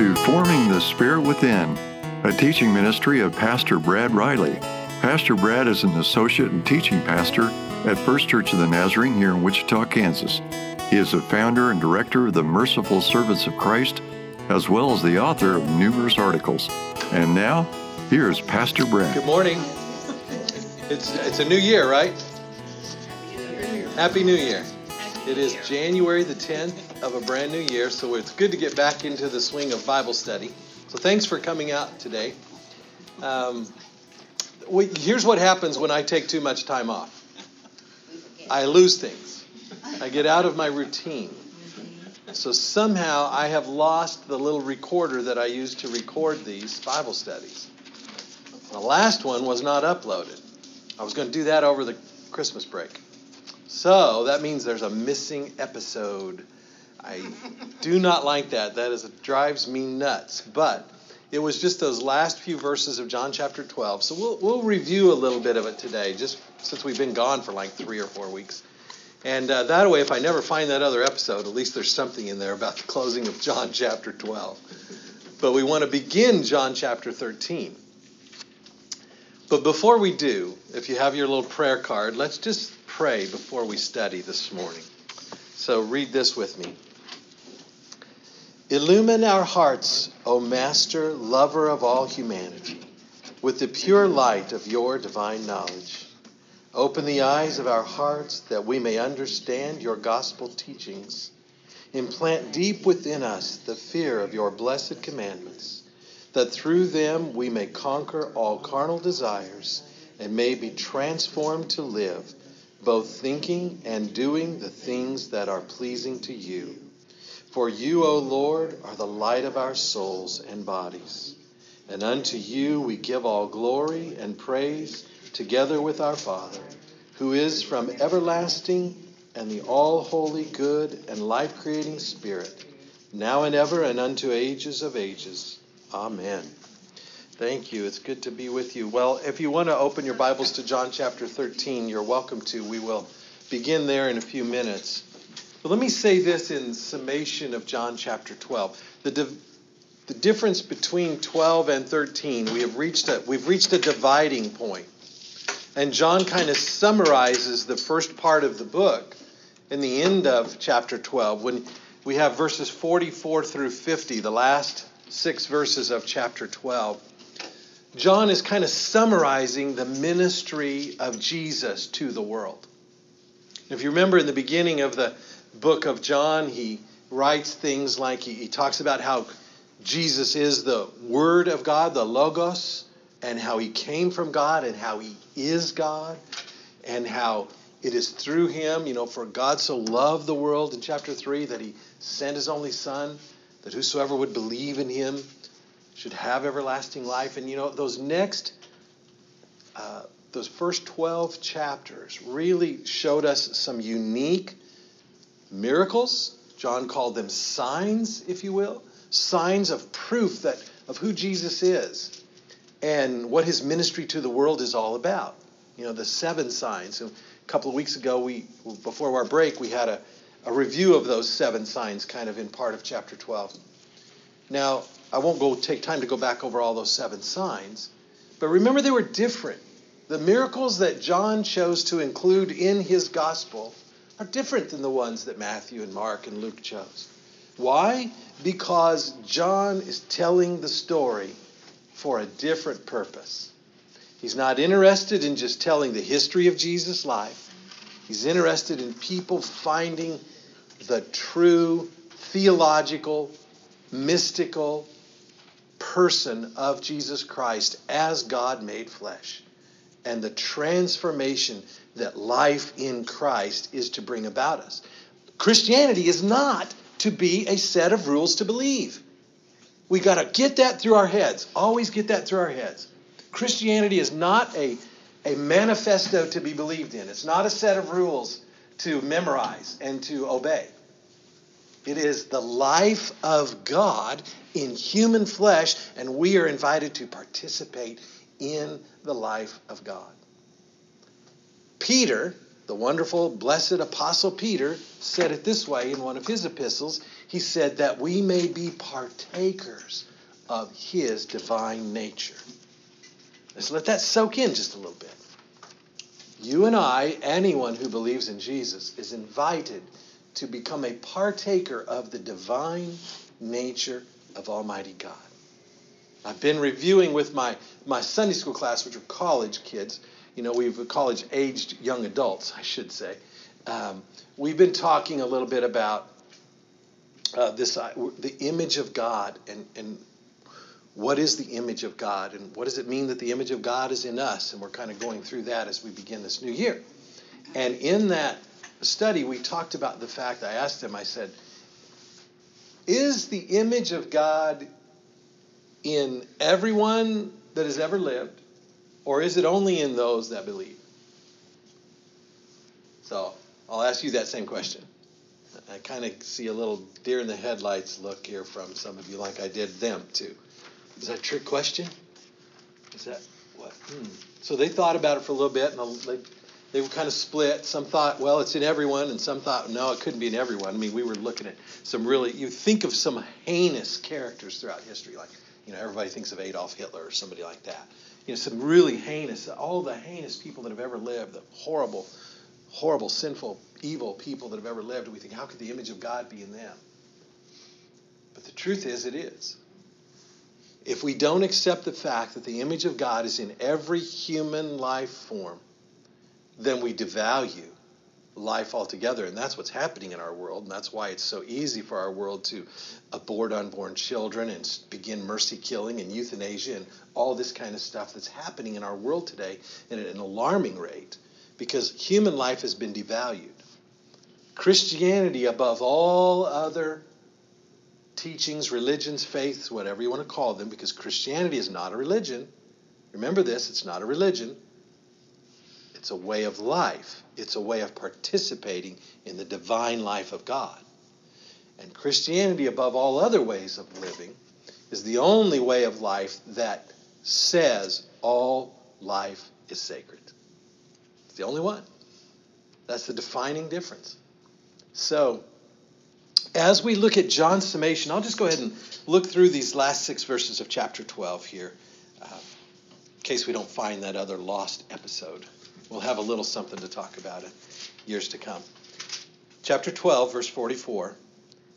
To Forming the Spirit Within, a teaching ministry of Pastor Brad Riley. Pastor Brad is an associate and teaching pastor at First Church of the Nazarene here in Wichita, Kansas. He is a founder and director of the Merciful Servants of Christ, as well as the author of numerous articles. And now, here's Pastor Brad. Good morning. It's, it's a new year, right? Happy New Year. It is January the 10th of a brand new year, so it's good to get back into the swing of Bible study. So thanks for coming out today. Um, we, here's what happens when I take too much time off I lose things, I get out of my routine. So somehow I have lost the little recorder that I used to record these Bible studies. The last one was not uploaded. I was going to do that over the Christmas break. So that means there's a missing episode. I do not like that. That is it drives me nuts. But it was just those last few verses of John chapter 12. So we'll we'll review a little bit of it today, just since we've been gone for like three or four weeks. And uh, that way, if I never find that other episode, at least there's something in there about the closing of John chapter 12. But we want to begin John chapter 13. But before we do, if you have your little prayer card, let's just pray before we study this morning. So read this with me. Illumine our hearts, O Master, lover of all humanity, with the pure light of your divine knowledge. Open the eyes of our hearts that we may understand your gospel teachings. Implant deep within us the fear of your blessed commandments, that through them we may conquer all carnal desires and may be transformed to live, both thinking and doing the things that are pleasing to you. For you, O Lord, are the light of our souls and bodies. And unto you we give all glory and praise together with our Father, who is from everlasting and the all holy, good, and life creating Spirit, now and ever and unto ages of ages. Amen. Thank you. It's good to be with you. Well, if you want to open your Bibles to John chapter 13, you're welcome to. We will begin there in a few minutes. But let me say this in summation of John chapter 12. The, div- the difference between 12 and 13, we have reached a, we've reached a dividing point. And John kind of summarizes the first part of the book in the end of chapter 12 when we have verses 44 through 50, the last six verses of chapter 12. John is kind of summarizing the ministry of Jesus to the world. If you remember in the beginning of the book of John, he writes things like he, he talks about how Jesus is the Word of God, the Logos, and how he came from God and how he is God, and how it is through him, you know, for God so loved the world in chapter 3 that he sent his only Son, that whosoever would believe in him should have everlasting life. And, you know, those next, uh, those first 12 chapters really showed us some unique miracles. John called them signs, if you will, signs of proof that of who Jesus is and what his ministry to the world is all about. You know, the seven signs. And a couple of weeks ago, we before our break, we had a, a review of those seven signs, kind of in part of chapter 12. Now, I won't go take time to go back over all those seven signs, but remember they were different. The miracles that John chose to include in his gospel are different than the ones that Matthew and Mark and Luke chose. Why? Because John is telling the story for a different purpose. He's not interested in just telling the history of Jesus' life. He's interested in people finding the true theological, mystical person of Jesus Christ as God made flesh and the transformation that life in Christ is to bring about us. Christianity is not to be a set of rules to believe. We got to get that through our heads. Always get that through our heads. Christianity is not a, a manifesto to be believed in, it's not a set of rules to memorize and to obey. It is the life of God in human flesh, and we are invited to participate in the life of God. Peter, the wonderful, blessed Apostle Peter said it this way in one of his epistles. He said that we may be partakers of his divine nature. Let's let that soak in just a little bit. You and I, anyone who believes in Jesus, is invited to become a partaker of the divine nature of Almighty God. I've been reviewing with my, my Sunday school class, which are college kids. You know, we've college aged young adults, I should say. Um, we've been talking a little bit about uh, this uh, the image of God and, and what is the image of God and what does it mean that the image of God is in us? And we're kind of going through that as we begin this new year. And in that study, we talked about the fact I asked him, I said, Is the image of God in everyone that has ever lived, or is it only in those that believe? So I'll ask you that same question. I kind of see a little deer in the headlights look here from some of you, like I did them too. Is that a trick question? Is that what? Hmm. So they thought about it for a little bit, and they, they were kind of split. Some thought, well, it's in everyone, and some thought, no, it couldn't be in everyone. I mean, we were looking at some really, you think of some heinous characters throughout history, like, you know, everybody thinks of Adolf Hitler or somebody like that. You know, some really heinous, all the heinous people that have ever lived, the horrible, horrible, sinful, evil people that have ever lived. We think, how could the image of God be in them? But the truth is, it is. If we don't accept the fact that the image of God is in every human life form, then we devalue life altogether. And that's what's happening in our world. And that's why it's so easy for our world to abort unborn children and begin mercy killing and euthanasia and all this kind of stuff that's happening in our world today at an alarming rate because human life has been devalued. Christianity, above all other teachings, religions, faiths, whatever you want to call them, because Christianity is not a religion. Remember this it's not a religion, it's a way of life, it's a way of participating in the divine life of God. And Christianity, above all other ways of living, is the only way of life that says all life is sacred. It's the only one. That's the defining difference. So, as we look at John's summation, I'll just go ahead and look through these last six verses of chapter 12 here, uh, in case we don't find that other lost episode. We'll have a little something to talk about in years to come. Chapter 12, verse 44.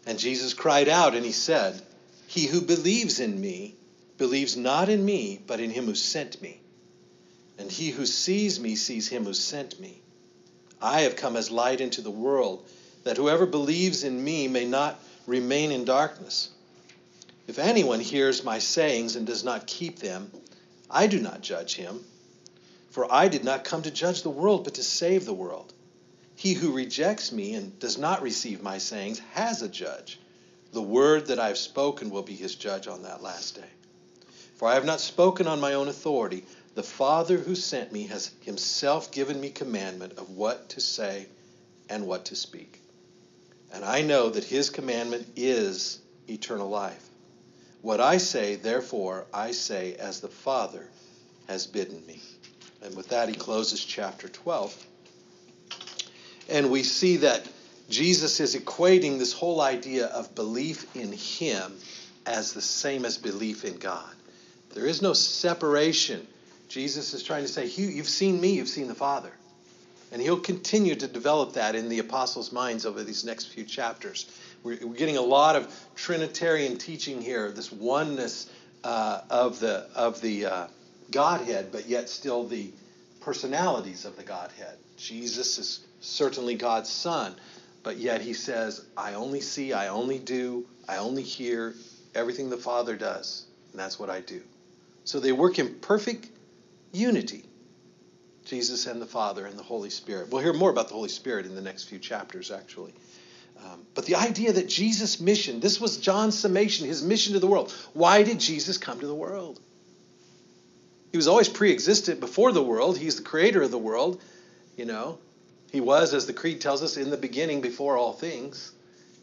And Jesus cried out and he said, He who believes in me believes not in me, but in him who sent me. And he who sees me sees him who sent me. I have come as light into the world that whoever believes in me may not remain in darkness. If anyone hears my sayings and does not keep them, I do not judge him. For I did not come to judge the world, but to save the world. He who rejects me and does not receive my sayings has a judge. The word that I have spoken will be his judge on that last day. For I have not spoken on my own authority. The Father who sent me has himself given me commandment of what to say and what to speak. And I know that his commandment is eternal life. What I say, therefore, I say as the Father has bidden me. And with that, he closes chapter 12. And we see that Jesus is equating this whole idea of belief in him as the same as belief in God. There is no separation. Jesus is trying to say, You've seen me, you've seen the Father. And he'll continue to develop that in the apostles' minds over these next few chapters. We're, getting a lot of Trinitarian teaching here, this oneness uh, of the, of the uh, Godhead, but yet still the personalities of the Godhead. Jesus is certainly God's Son, but yet he says, I only see, I only do, I only hear everything the Father does, and that's what I do. So they work in perfect unity. Jesus and the Father and the Holy Spirit. We'll hear more about the Holy Spirit in the next few chapters, actually. Um, but the idea that Jesus' mission, this was John's summation, his mission to the world. Why did Jesus come to the world? He was always pre existent before the world. He's the creator of the world. You know, he was, as the Creed tells us, in the beginning before all things.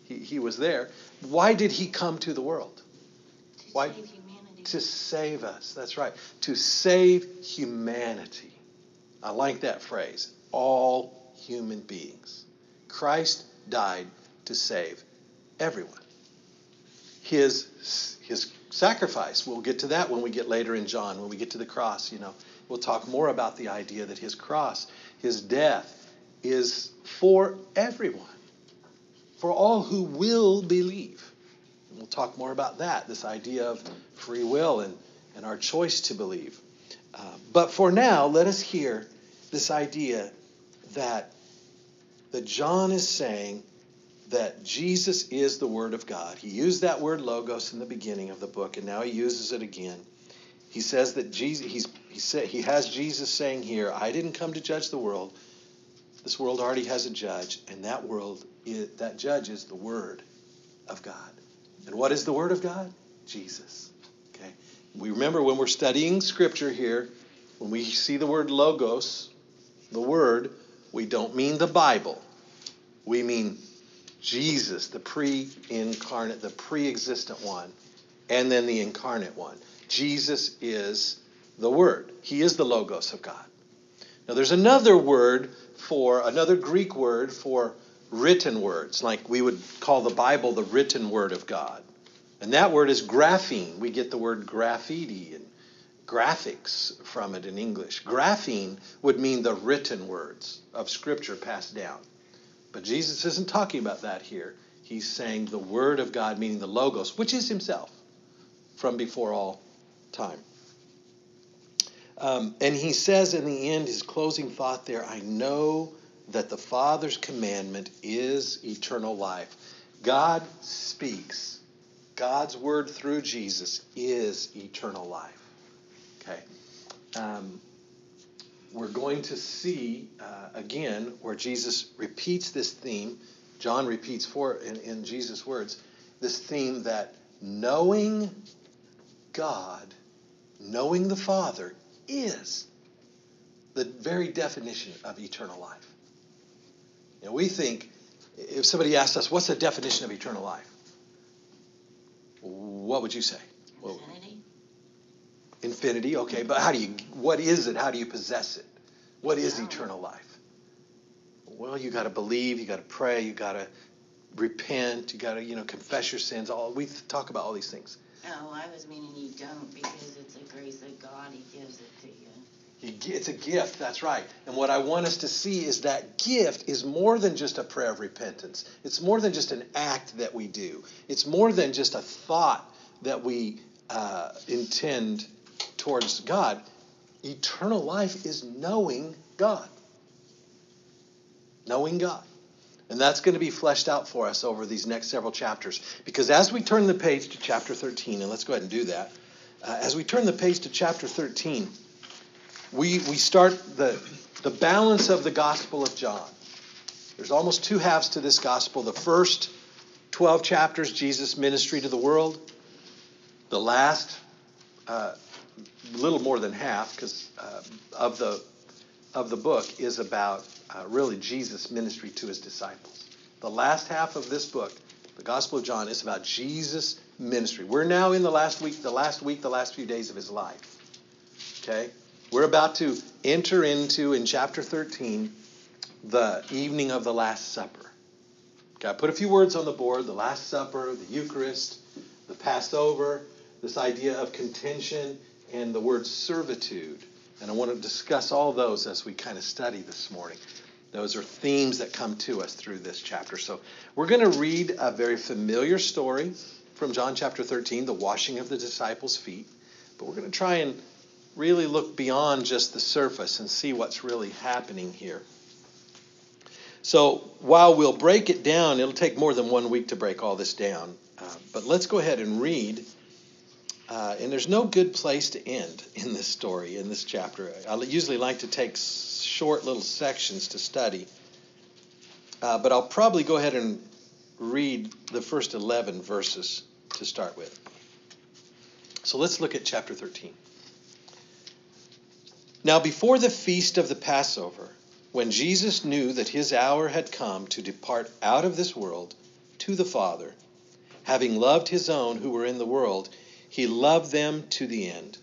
He, he was there. Why did he come to the world? To Why? save humanity. To save us. That's right. To save humanity. I like that phrase. All human beings. Christ died to save everyone. His, his sacrifice, we'll get to that when we get later in John, when we get to the cross, you know. We'll talk more about the idea that his cross, his death, is for everyone, for all who will believe. And we'll talk more about that, this idea of free will and, and our choice to believe. Uh, but for now, let us hear this idea that, that John is saying that Jesus is the Word of God. He used that word logos in the beginning of the book, and now he uses it again. He says that Jesus, he, said, he has Jesus saying here, I didn't come to judge the world. This world already has a judge, and that world, is, that judge is the Word of God. And what is the Word of God? Jesus. Okay. We remember when we're studying Scripture here, when we see the word logos, the Word, we don't mean the Bible. We mean Jesus, the pre incarnate, the pre existent one, and then the incarnate one. Jesus is the Word, He is the Logos of God. Now, there's another word for, another Greek word for written words, like we would call the Bible the written Word of God. And that word is grapheme. We get the word graffiti and graphics from it in English. Grapheme would mean the written words of Scripture passed down. But Jesus isn't talking about that here. He's saying the Word of God, meaning the Logos, which is Himself from before all time. Um, and he says in the end, his closing thought there I know that the Father's commandment is eternal life. God speaks. God's word through Jesus is eternal life. Okay. Um, we're going to see uh, again where Jesus repeats this theme. John repeats for in, in Jesus' words this theme that knowing God, knowing the Father, is the very definition of eternal life. You know, we think if somebody asked us, "What's the definition of eternal life?" What would you say? Infinity. Infinity, okay, but how do you? What is it? How do you possess it? What is eternal life? Well, you got to believe, you got to pray, you got to repent, you got to you know confess your sins. All we talk about all these things. Oh, I was meaning you don't because it's a grace of God. He gives it to you. You It's a gift, that's right. And what I want us to see is that gift is more than just a prayer of repentance. It's more than just an act that we do. It's more than just a thought that we uh, intend towards God. Eternal life is knowing God. Knowing God. And that's going to be fleshed out for us over these next several chapters. Because as we turn the page to chapter 13, and let's go ahead and do that, uh, as we turn the page to chapter 13, we, we start the, the balance of the Gospel of John. There's almost two halves to this Gospel. The first 12 chapters, Jesus' ministry to the world. The last, uh, little more than half, because uh, of the of the book is about uh, really Jesus' ministry to his disciples. The last half of this book, the Gospel of John, is about Jesus' ministry. We're now in the last week, the last week, the last few days of his life. Okay? We're about to enter into, in chapter 13, the evening of the Last Supper. Okay, I put a few words on the board the Last Supper, the Eucharist, the Passover, this idea of contention, and the word servitude. And I want to discuss all those as we kind of study this morning. Those are themes that come to us through this chapter. So we're going to read a very familiar story from John chapter 13, the washing of the disciples' feet. But we're going to try and really look beyond just the surface and see what's really happening here. So while we'll break it down, it'll take more than one week to break all this down. Uh, but let's go ahead and read. Uh, and there's no good place to end in this story, in this chapter. I usually like to take short little sections to study. Uh, but I'll probably go ahead and read the first 11 verses to start with. So let's look at chapter 13. Now, before the feast of the Passover, when Jesus knew that his hour had come to depart out of this world to the Father, having loved his own who were in the world, he loved them to the end.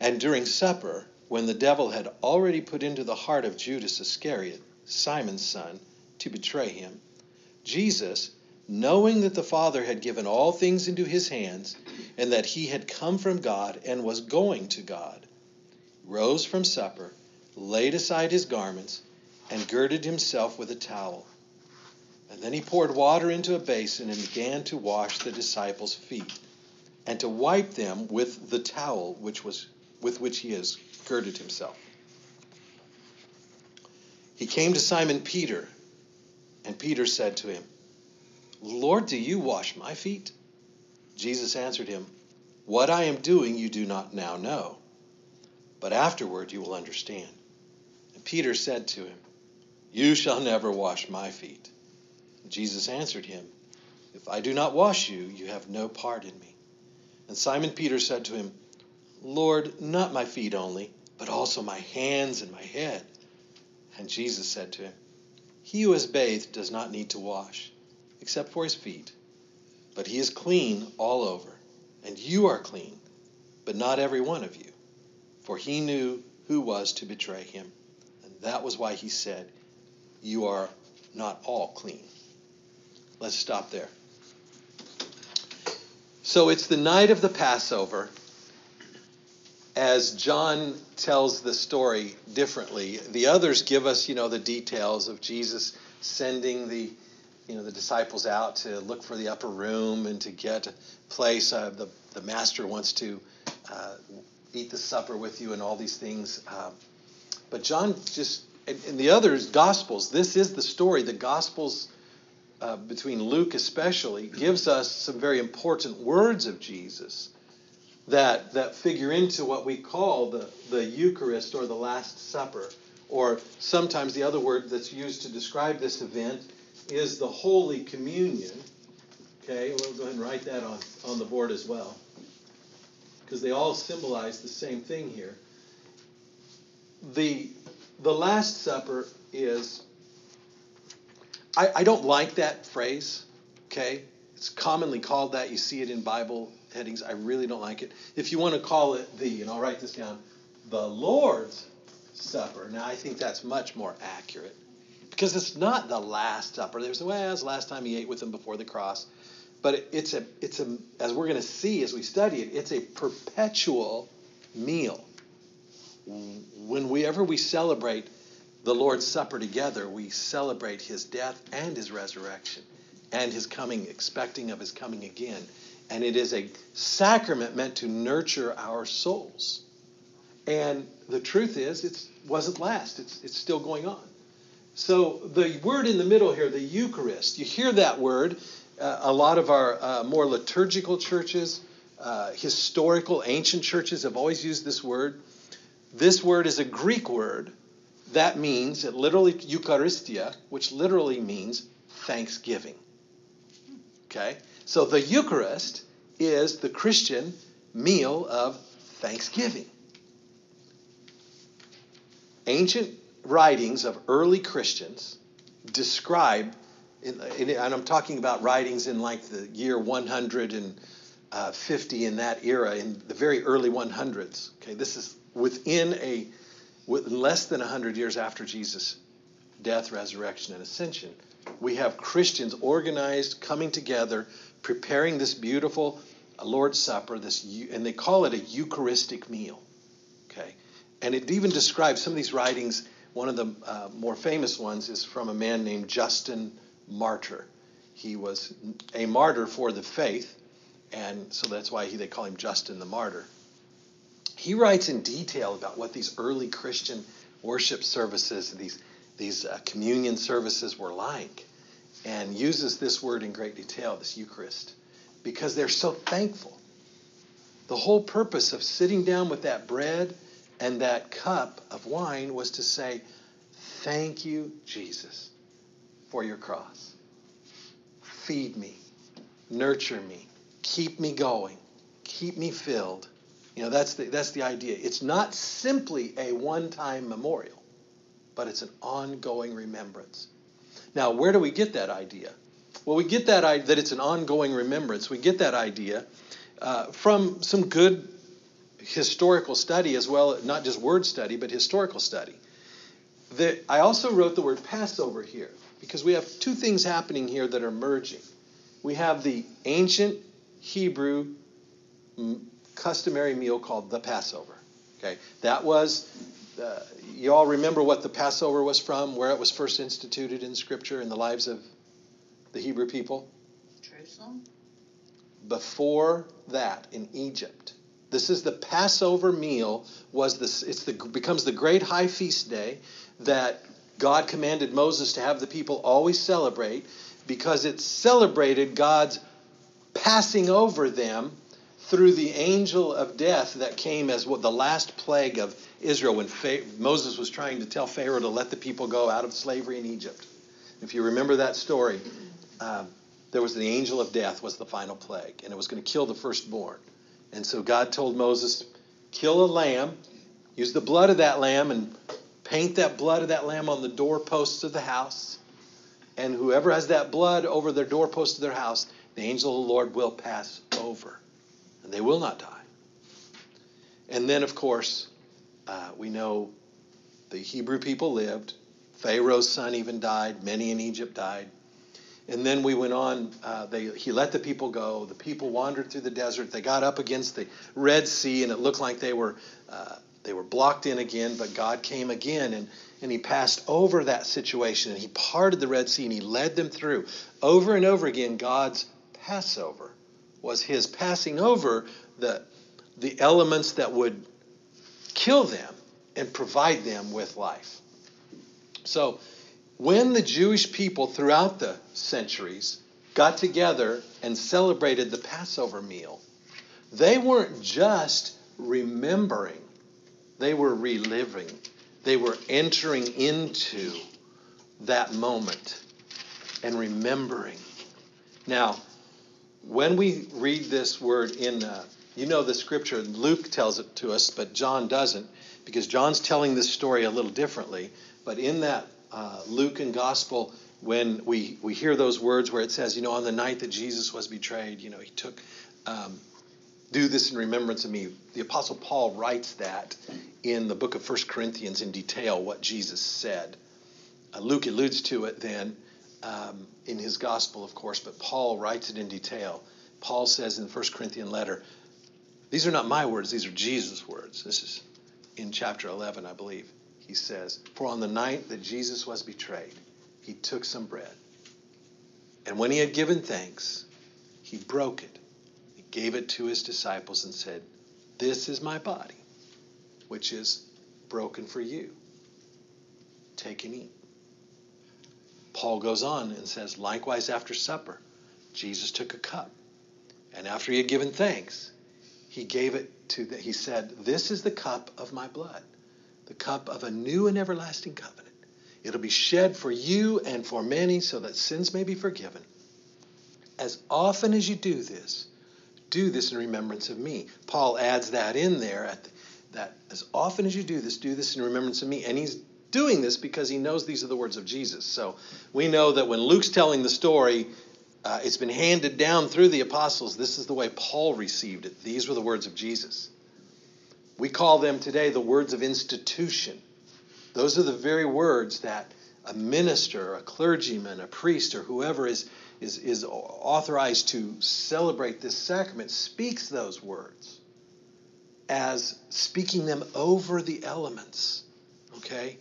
And during supper, when the devil had already put into the heart of Judas Iscariot, Simon's son, to betray him, Jesus, knowing that the Father had given all things into his hands, and that he had come from God and was going to God, rose from supper, laid aside his garments, and girded himself with a towel. And then he poured water into a basin and began to wash the disciples' feet, and to wipe them with the towel which was with which he has girded himself. He came to Simon Peter, and Peter said to him, Lord, do you wash my feet? Jesus answered him, What I am doing you do not now know, but afterward you will understand. And Peter said to him, You shall never wash my feet. Jesus answered him, If I do not wash you, you have no part in me. And Simon Peter said to him, Lord, not my feet only, but also my hands and my head. And Jesus said to him, He who has bathed does not need to wash, except for his feet, but he is clean all over. And you are clean, but not every one of you. For he knew who was to betray him. And that was why he said, You are not all clean. Let's stop there. So it's the night of the Passover as John tells the story differently, the others give us, you know, the details of Jesus sending the, you know, the disciples out to look for the upper room and to get a place. Uh, the the master wants to uh, eat the supper with you and all these things. Uh, but John just in, the other gospels, this is the story. The gospels. Uh, between Luke especially gives us some very important words of Jesus that, that figure into what we call the, the Eucharist or the Last Supper. Or sometimes the other word that's used to describe this event is the Holy Communion. Okay, we'll go ahead and write that on, on the board as well. Because they all symbolize the same thing here. The, the Last Supper is, I, I don't like that phrase, okay? It's commonly called that. You see it in Bible headings. I really don't like it. If you want to call it the, and I'll write this down, the Lord's Supper. Now, I think that's much more accurate because it's not the Last Supper. There's well, it's the last time he ate with them before the cross, but it's a, it's a, as we're going to see as we study it, it's a perpetual meal. Whenever we celebrate the Lord's Supper together, we celebrate his death and his resurrection and his coming, expecting of his coming again and it is a sacrament meant to nurture our souls. And the truth is, it wasn't last, it's, it's still going on. So the word in the middle here, the Eucharist, you hear that word. Uh, a lot of our uh, more liturgical churches, uh, historical, ancient churches have always used this word. This word is a Greek word that means, it literally, Eucharistia, which literally means thanksgiving. Okay? So the Eucharist is the Christian meal of thanksgiving. Ancient writings of early Christians describe, and I'm talking about writings in like the year 150 uh, in that era, in the very early 100s. Okay, this is within a less than 100 years after Jesus' death, resurrection, and ascension. We have Christians organized, coming together preparing this beautiful Lord's Supper, this and they call it a Eucharistic meal. Okay, and it even describes some of these writings. One of the uh, more famous ones is from a man named Justin Martyr. He was a martyr for the faith, and so that's why he, they call him Justin the Martyr. He writes in detail about what these early Christian worship services, these these uh, communion services were like and uses this word in great detail, this Eucharist, because they're so thankful. The whole purpose of sitting down with that bread and that cup of wine was to say, Thank you, Jesus, for your cross. Feed me, nurture me, keep me going, keep me filled. You know, that's the, that's the idea. It's not simply a one time memorial, but it's an ongoing remembrance. Now, where do we get that idea? Well, we get that idea that it's an ongoing remembrance. We get that idea uh, from some good historical study as well, not just word study, but historical study. I also wrote the word Passover here because we have two things happening here that are merging. We have the ancient Hebrew customary meal called the Passover. Okay, that was. Uh, you all remember what the Passover was from, where it was first instituted in Scripture in the lives of the Hebrew people? Jerusalem. Before that, in Egypt. This is the Passover meal. Was this? It's the becomes the great high feast day that God commanded Moses to have the people always celebrate because it celebrated God's passing over them through the angel of death that came as what the last plague of Israel when Moses was trying to tell Pharaoh to let the people go out of slavery in Egypt. If you remember that story, uh, there was the angel of death was the final plague, and it was going to kill the firstborn. And so God told Moses, kill a lamb, use the blood of that lamb, and paint that blood of that lamb on the doorposts of the house. And whoever has that blood over their doorposts of their house, the angel of the Lord will pass over and they will not die. And then, of course, uh, we know the Hebrew people lived. Pharaoh's son even died. Many in Egypt died. And then we went on. Uh, they, he let the people go. The people wandered through the desert. They got up against the Red Sea, and it looked like they were uh, they were blocked in again. But God came again, and and He passed over that situation, and He parted the Red Sea, and He led them through. Over and over again, God's Passover was his passing over the, the elements that would kill them and provide them with life. So, when the Jewish people throughout the centuries got together and celebrated the Passover meal, they weren't just remembering, they were reliving. They were entering into that moment and remembering. Now, when we read this word in, uh, you know, the scripture, Luke tells it to us, but John doesn't, because John's telling this story a little differently. But in that uh, Luke and gospel, when we, we hear those words where it says, you know, on the night that Jesus was betrayed, you know, he took, um, do this in remembrance of me. The Apostle Paul writes that in the book of First Corinthians in detail, what Jesus said. Uh, Luke alludes to it then um, in his gospel, of course, but Paul writes it in detail. Paul says in the First Corinthian letter, these are not my words, these are Jesus' words. This is in chapter 11, I believe. He says, For on the night that Jesus was betrayed, he took some bread. And when he had given thanks, he broke it. He gave it to his disciples and said, This is my body, which is broken for you. Take and eat. Paul goes on and says, likewise after supper, Jesus took a cup. And after he had given thanks, he gave it to the, he said, This is the cup of my blood, the cup of a new and everlasting covenant. It'll be shed for you and for many so that sins may be forgiven. As often as you do this, do this in remembrance of me. Paul adds that in there at the, that as often as you do this, do this in remembrance of me. And he's doing this because he knows these are the words of Jesus. So we know that when Luke's telling the story, uh, it's been handed down through the apostles. This is the way Paul received it. These were the words of Jesus. We call them today the words of institution. Those are the very words that a minister, a clergyman, a priest, or whoever is, is, is authorized to celebrate this sacrament speaks those words as speaking them over the elements. Okay?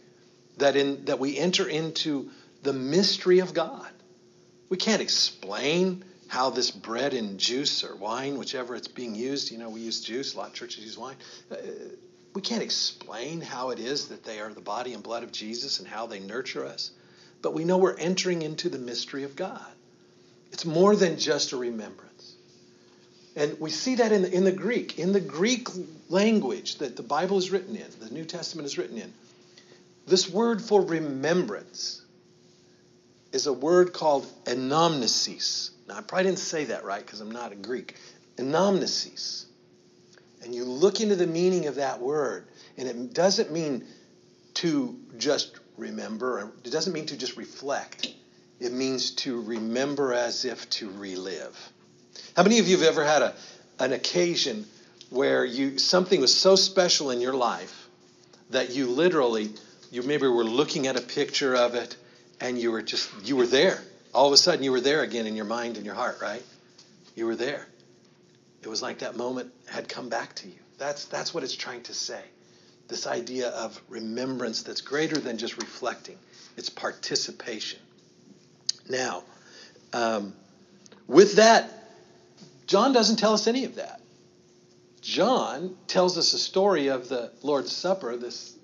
That in that we enter into the mystery of God. We can't explain how this bread and juice or wine, whichever it's being used, you know, we use juice, a lot of churches use wine. Uh, we can't explain how it is that they are the body and blood of Jesus and how they nurture us. But we know we're entering into the mystery of God. It's more than just a remembrance. And we see that in the, in the Greek. In the Greek language that the Bible is written in, the New Testament is written in, this word for remembrance is a word called anamnesis. Now, I probably didn't say that right because I'm not a Greek. Anamnesis. And you look into the meaning of that word, and it doesn't mean to just remember, it doesn't mean to just reflect. It means to remember as if to relive. How many of you have ever had a, an occasion where you something was so special in your life that you literally you maybe were looking at a picture of it and you were just, you were there. All of a sudden, you were there again in your mind and your heart, right? You were there. It was like that moment had come back to you. That's, that's what it's trying to say. This idea of remembrance that's greater than just reflecting, it's participation. Now, um, with that, John doesn't tell us any of that. John tells us a story of the Lord's Supper, this,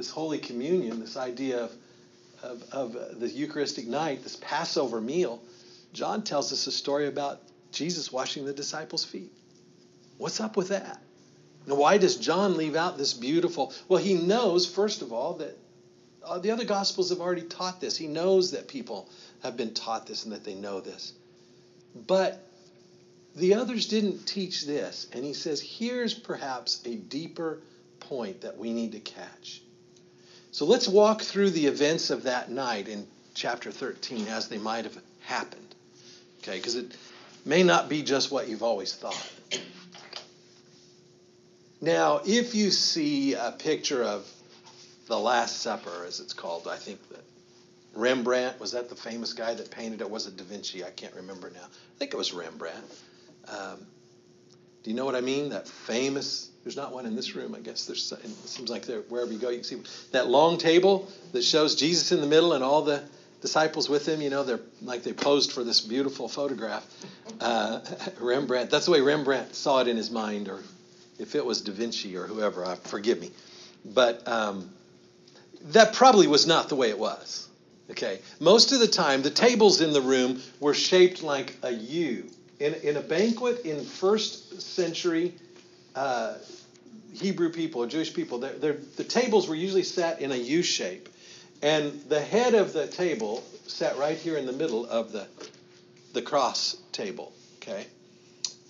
this Holy Communion, this idea of, of, of the Eucharistic night, this Passover meal. John tells us a story about Jesus washing the disciples' feet. What's up with that? Now, why does John leave out this beautiful? Well, he knows, first of all, that uh, the other Gospels have already taught this. He knows that people have been taught this and that they know this. But the others didn't teach this. And he says, here's perhaps a deeper point that we need to catch. So let's walk through the events of that night in chapter 13 as they might have happened. Okay, because it may not be just what you've always thought. Now, if you see a picture of the Last Supper, as it's called, I think that Rembrandt was that the famous guy that painted it? Was it Da Vinci? I can't remember now. I think it was Rembrandt. Um, do you know what I mean? That famous. There's not one in this room. I guess there's. It seems like there, wherever you go, you can see that long table that shows Jesus in the middle and all the disciples with him. You know, they're like they posed for this beautiful photograph. Uh, Rembrandt. That's the way Rembrandt saw it in his mind, or if it was Da Vinci or whoever. Uh, forgive me, but um, that probably was not the way it was. Okay, most of the time the tables in the room were shaped like a U in, in a banquet in first century uh, Hebrew people Jewish people, they're, they're, the tables were usually set in a U shape. And the head of the table sat right here in the middle of the, the cross table. Okay?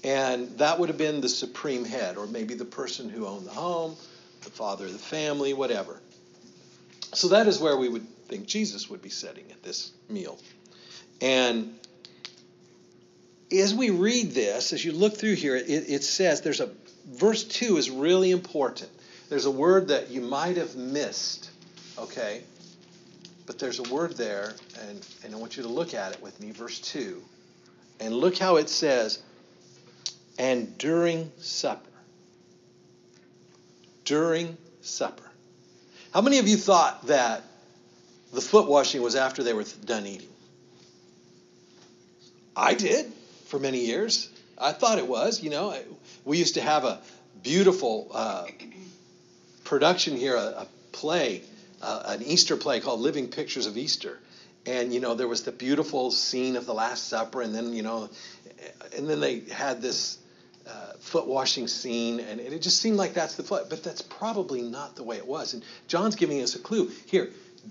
And that would have been the supreme head, or maybe the person who owned the home, the father of the family, whatever. So that is where we would think Jesus would be sitting at this meal. And as we read this, as you look through here, it, it says there's a verse 2 is really important. There's a word that you might have missed, okay? But there's a word there, and, and I want you to look at it with me, verse 2. And look how it says, and during supper. During supper. How many of you thought that the foot washing was after they were done eating? I did for many years. I thought it was. You know, we used to have a beautiful uh, production here, a, a play, uh, an Easter play called Living Pictures of Easter. And, you know, there was the beautiful scene of the Last Supper, and then, you know, and then they had this uh, foot washing scene, and it just seemed like that's the foot. But that's probably not the way it was. And John's giving us a clue. Here,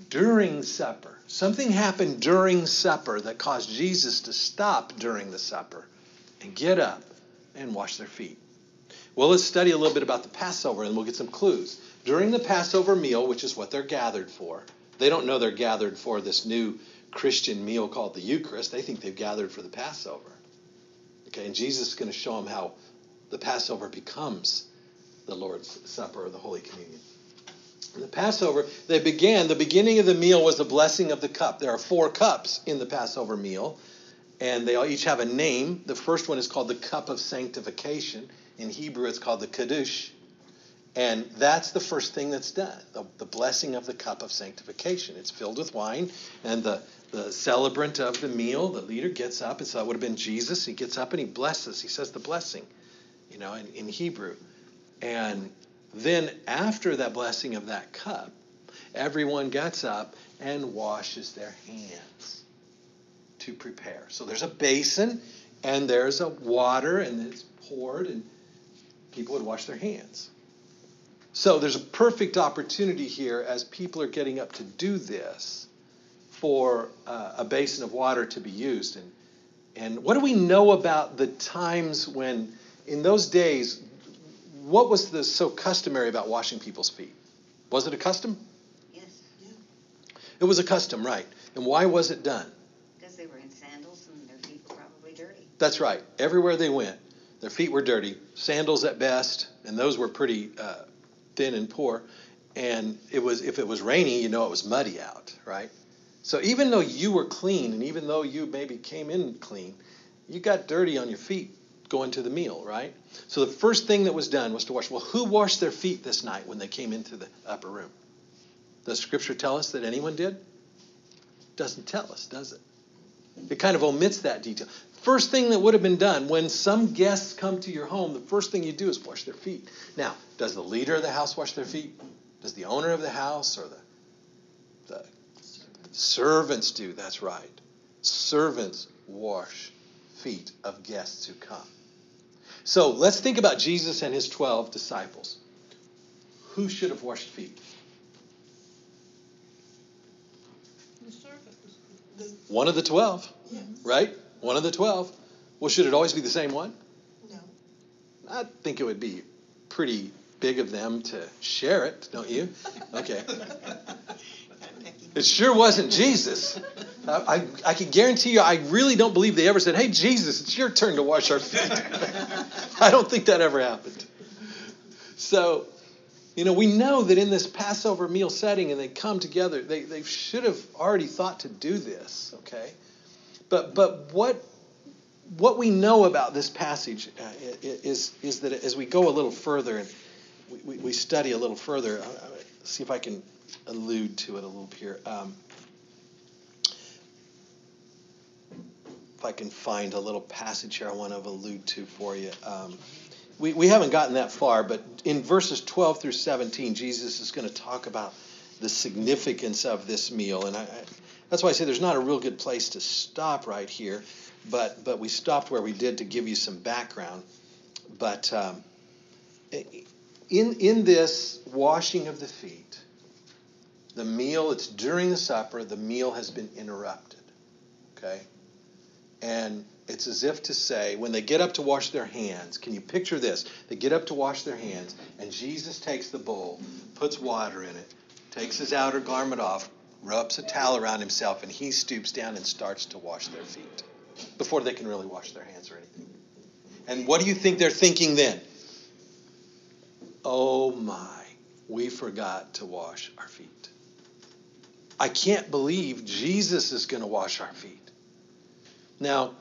during supper. Something happened during supper that caused Jesus to stop during the supper and get up and wash their feet. Well, let's study a little bit about the Passover and we'll get some clues. During the Passover meal, which is what they're gathered for, they don't know they're gathered for this new Christian meal called the Eucharist. They think they've gathered for the Passover. Okay, and Jesus is going to show them how the Passover becomes the Lord's Supper or the Holy Communion the Passover, they began, the beginning of the meal was the blessing of the cup. There are four cups in the Passover meal, and they all each have a name. The first one is called the cup of sanctification. In Hebrew, it's called the Kiddush. And that's the first thing that's done the, the blessing of the cup of sanctification. It's filled with wine, and the, the celebrant of the meal, the leader, gets up. And so it would have been Jesus. He gets up and he blesses. He says the blessing, you know, in, in Hebrew. And then, after that blessing of that cup, everyone gets up and washes their hands to prepare. So there's a basin and there's a water and it's poured and people would wash their hands. So there's a perfect opportunity here as people are getting up to do this for uh, a basin of water to be used. And, and what do we know about the times when, in those days, what was the, so customary about washing people's feet? Was it a custom? Yes. Yeah. It was a custom, right. And why was it done? Because they were in sandals and their feet were probably dirty. That's right. Everywhere they went, their feet were dirty, sandals at best, and those were pretty uh, thin and poor. and it was if it was rainy, you know it was muddy out, right? So even though you were clean, and even though you maybe came in clean, you got dirty on your feet going to the meal, right? So the first thing that was done was to wash. Well, who washed their feet this night when they came into the upper room? Does Scripture tell us that anyone did? Doesn't tell us, does it? It kind of omits that detail. First thing that would have been done when some guests come to your home, the first thing you do is wash their feet. Now, does the leader of the house wash their feet? Does the owner of the house or the, the servants do? That's right. Servants wash feet of guests who come. So let's think about Jesus and his 12 disciples. Who should have washed feet? One of the 12, Yes. right? One of the 12. Well, should it always be the same one? No. I think it would be pretty big of them to share it, don't you? Okay. It sure wasn't Jesus. I, I, can guarantee you, I really don't believe they ever said, Hey, Jesus, it's your turn to wash our feet. I don't think that ever happened. So, you know, we know that in this Passover meal setting and they come together, they, they should have already thought to do this, okay? But, but what, what we know about this passage uh, is, is that as we go a little further and we, we study a little further, uh, see if I can allude to it a little here. Um, if I can find a little passage here I want to allude to for you. Um, we, we haven't gotten that far, but in verses 12 through 17, Jesus is going to talk about the significance of this meal. And I, I, that's why I say there's not a real good place to stop right here, but, but we stopped where we did to give you some background. But um, in, in this washing of the feet, the meal, it's during the supper, the meal has been interrupted. Okay? And it's as if to say, when they get up to wash their hands, can you picture this? They get up to wash their hands, and Jesus takes the bowl, puts water in it, takes his outer garment off, rubs a towel around himself, and he stoops down and starts to wash their feet before they can really wash their hands or anything. And what do you think they're thinking then? Oh my, we forgot to wash our feet. I can't believe Jesus is going to wash our feet. Now,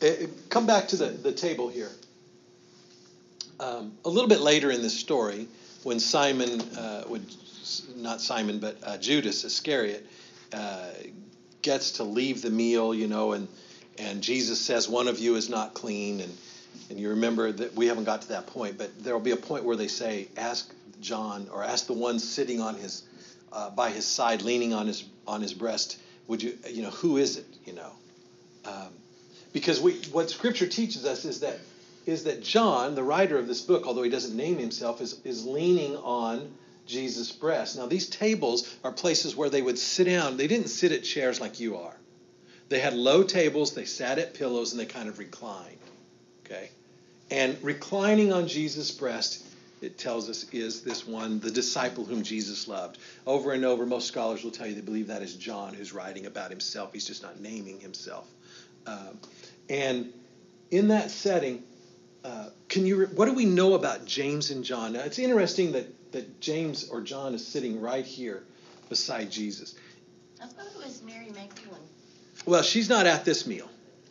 eh, come back to the, the table here. Um, a little bit later in this story, when Simon uh, would, not Simon, but uh, Judas Iscariot uh, gets to leave the meal, you know, and and Jesus says, "One of you is not clean," and and you remember that we haven't got to that point, but there will be a point where they say, "Ask John, or ask the one sitting on his uh, by his side, leaning on his on his breast, would you, you know, who is it, you know?" Um, because we, what Scripture teaches us is that is that John, the writer of this book, although he doesn't name himself, is, is leaning on Jesus' breast. Now, these tables are places where they would sit down. They didn't sit at chairs like you are. They had low tables, they sat at pillows, and they kind of reclined. Okay? And reclining on Jesus' breast, it tells us, is this one, the disciple whom Jesus loved. Over and over, most scholars will tell you they believe that is John who's writing about himself. He's just not naming himself. Um, and in that setting, uh, can you? What do we know about James and John? Now it's interesting that that James or John is sitting right here beside Jesus. I thought it was Mary Magdalene. Well, she's not at this meal.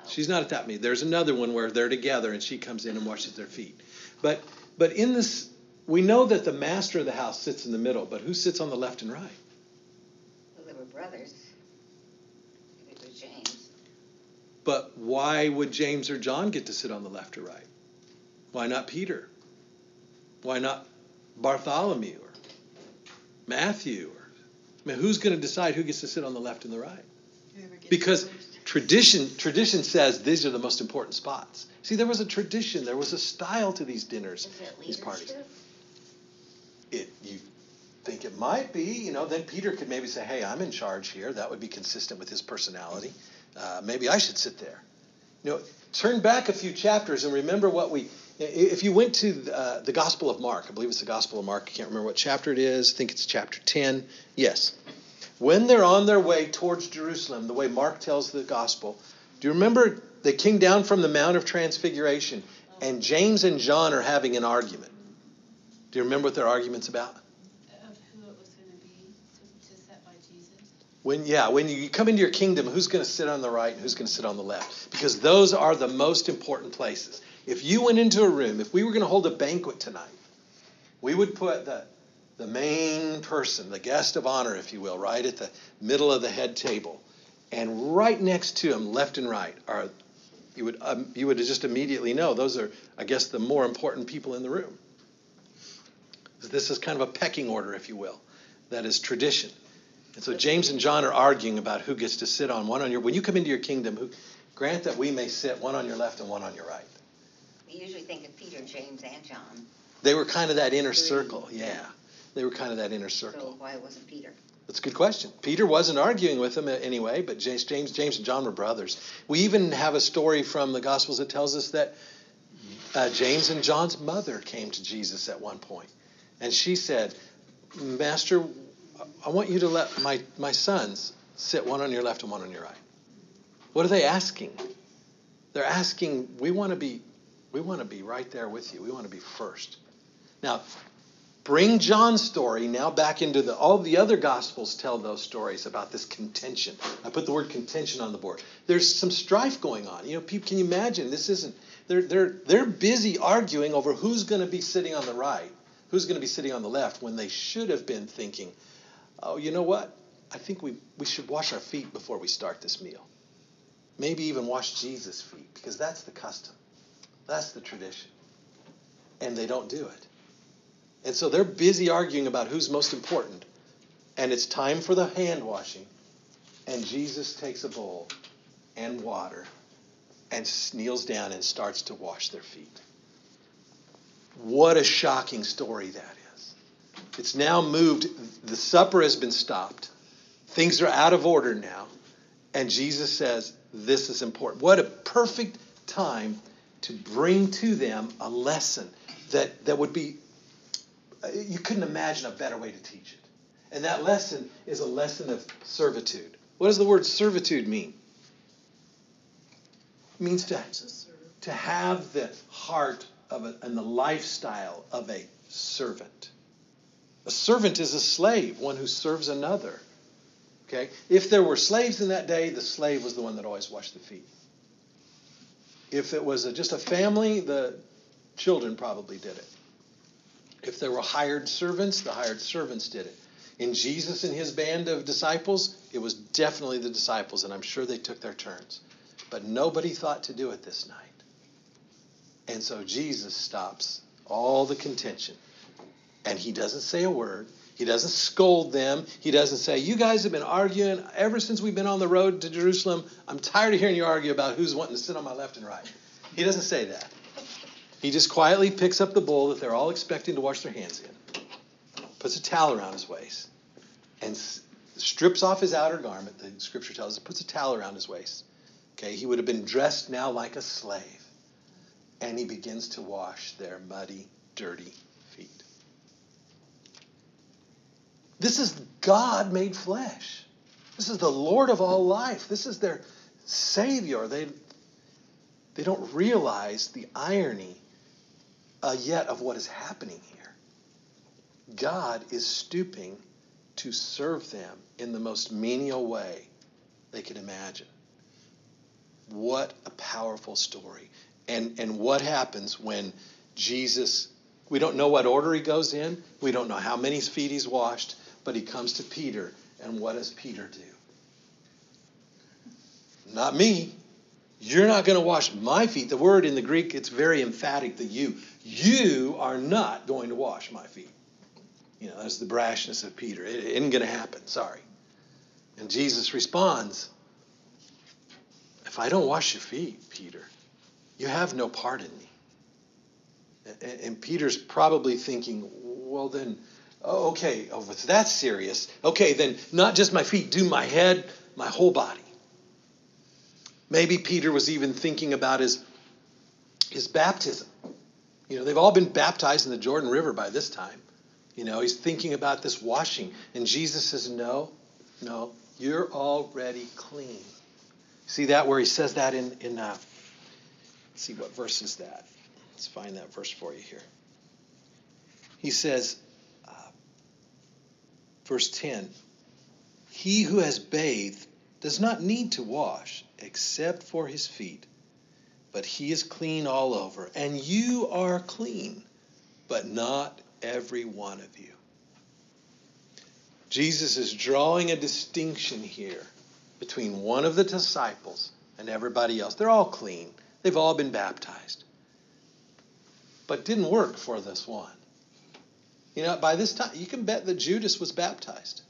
She's not at that meal. There's another one where they're together and she comes in and washes their feet. But but in this, we know that the master of the house sits in the middle. But who sits on the left and right? Well, they were brothers. It was James. But why would James or John get to sit on the left or right? Why not Peter? Why not Bartholomew or Matthew? Or, I mean, who's going to decide who gets to sit on the left and the right? Because tradition tradition says these are the most important spots. See, there was a tradition, there was a style to these dinners, these parties. It you think it might be, you know, then Peter could maybe say, "Hey, I'm in charge here." That would be consistent with his personality. Uh, maybe I should sit there. You know, turn back a few chapters and remember what we. If you went to uh, the Gospel of Mark, I believe it's the Gospel of Mark. I can't remember what chapter it is. I think it's chapter ten. Yes, when they're on their way towards Jerusalem, the way Mark tells the Gospel. Do you remember they came down from the Mount of Transfiguration, and James and John are having an argument. Do you remember what their argument's about? Of who it When yeah, when you come into your kingdom, who's going to sit on the right and who's going to sit on the left? Because those are the most important places. If you went into a room, if we were going to hold a banquet tonight, we would put the the main person, the guest of honor, if you will, right at the middle of the head table, and right next to him, left and right, are you would um, you would just immediately know those are, I guess, the more important people in the room. This is kind of a pecking order, if you will, that is tradition. And so James and John are arguing about who gets to sit on one on your. When you come into your kingdom, who, grant that we may sit one on your left and one on your right. We usually think of Peter, James, and John. They were kind of that inner circle, yeah. They were kind of that inner circle. So why wasn't Peter? That's a good question. Peter wasn't arguing with them anyway, but James, James, James and John were brothers. We even have a story from the Gospels that tells us that uh, James and John's mother came to Jesus at one point, and she said, "Master, I want you to let my my sons sit one on your left and one on your right." What are they asking? They're asking, "We want to be, we want to be right there with you. We want to be first. Now, bring John's story now back into the all the other gospels tell those stories about this contention. I put the word contention on the board. There's some strife going on. You know, people can you imagine this isn't they're they're they're busy arguing over who's going to be sitting on the right, who's going to be sitting on the left when they should have been thinking, "Oh, you know what? I think we we should wash our feet before we start this meal. Maybe even wash Jesus' feet because that's the custom. That's the tradition." And they don't do it. And so they're busy arguing about who's most important. And it's time for the hand washing. And Jesus takes a bowl and water and kneels down and starts to wash their feet. What a shocking story that is. It's now moved, the supper has been stopped. Things are out of order now. And Jesus says, This is important. What a perfect time to bring to them a lesson that, that would be you couldn't imagine a better way to teach it. And that lesson is a lesson of servitude. What does the word servitude mean? It means to, to have the heart of a, and the lifestyle of a servant. A servant is a slave, one who serves another. Okay? If there were slaves in that day, the slave was the one that always washed the feet. If it was a, just a family, the children probably did it. If there were hired servants, the hired servants did it. In Jesus and his band of disciples, it was definitely the disciples, and I'm sure they took their turns. But nobody thought to do it this night. And so Jesus stops all the contention. And he doesn't say a word. He doesn't scold them. He doesn't say, You guys have been arguing ever since we've been on the road to Jerusalem. I'm tired of hearing you argue about who's wanting to sit on my left and right. He doesn't say that. He just quietly picks up the bowl that they're all expecting to wash their hands in, puts a towel around his waist, and strips off his outer garment, the scripture tells us, puts a towel around his waist. Okay, he would have been dressed now like a slave. And he begins to wash their muddy, dirty feet. This is God made flesh. This is the Lord of all life. This is their Savior. They, they don't realize the irony uh, yet of what is happening here. God is stooping to serve them in the most menial way they could imagine. What a powerful story. And, and what happens when Jesus, we don't know what order he goes in, we don't know how many feet he's washed, but he comes to Peter, and what does Peter do? Not me. You're not going to wash my feet. The word in the Greek, it's very emphatic, the you. You are not going to wash my feet. You know, that's the brashness of Peter. It isn't going to happen. Sorry. And Jesus responds, If I don't wash your feet, Peter, you have no part in me. And Peter's probably thinking, well, then, oh, okay, oh, if it's that serious, okay, then not just my feet, do my head, my whole body. Maybe Peter was even thinking about his, his baptism. You know, they've all been baptized in the Jordan River by this time. You know, he's thinking about this washing. And Jesus says, No, no, you're already clean. See that where he says that in, in uh, see what verse is that. Let's find that verse for you here. He says, verse 10, He who has bathed does not need to wash except for his feet, but he is clean all over. And you are clean, but not every one of you. Jesus is drawing a distinction here between one of the disciples and everybody else. They're all clean, they've all been baptized. But didn't work for this one. You know, by this time, you can bet that Judas was baptized.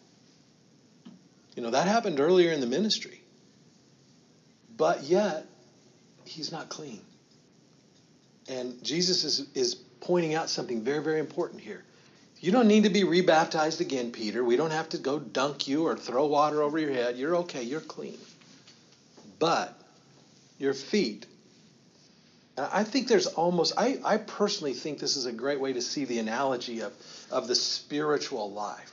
You know, that happened earlier in the ministry. But yet, he's not clean. And Jesus is, is pointing out something very, very important here. You don't need to be rebaptized again, Peter. We don't have to go dunk you or throw water over your head. You're okay, you're clean. But your feet, I think there's almost, I, I personally think this is a great way to see the analogy of, of the spiritual life.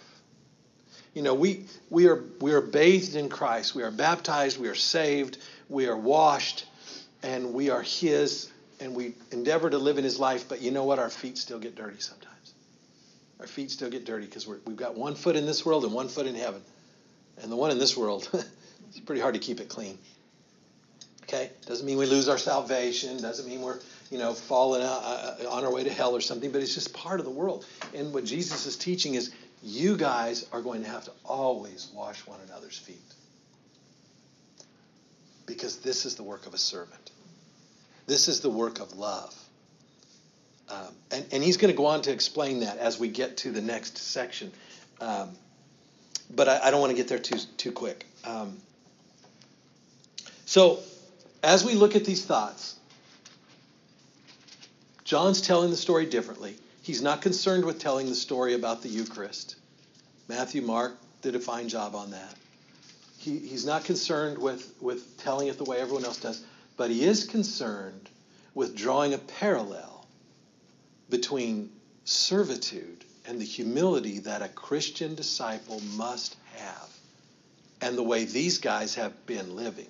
You know, we, we, are, we are bathed in Christ, we are baptized, we are saved, we are washed, and we are His, and we endeavor to live in His life, but you know what? Our feet still get dirty sometimes. Our feet still get dirty because we've got one foot in this world and one foot in heaven. And the one in this world, it's pretty hard to keep it clean. Okay? Doesn't mean we lose our salvation. Doesn't mean we're, you know, falling uh, uh, on our way to hell or something, but it's just part of the world. And what Jesus is teaching is you guys are going to have to always wash one another's feet. Because this is the work of a servant. This is the work of love. Um, and, and he's going to go on to explain that as we get to the next section. Um, but I, I, don't want to get there too, too quick. Um, so, as we look at these thoughts, John's telling the story differently. He's not concerned with telling the story about the Eucharist. Matthew, Mark did a fine job on that. He, he's not concerned with, with telling it the way everyone else does, but he is concerned with drawing a parallel between servitude and the humility that a Christian disciple must have and the way these guys have been living.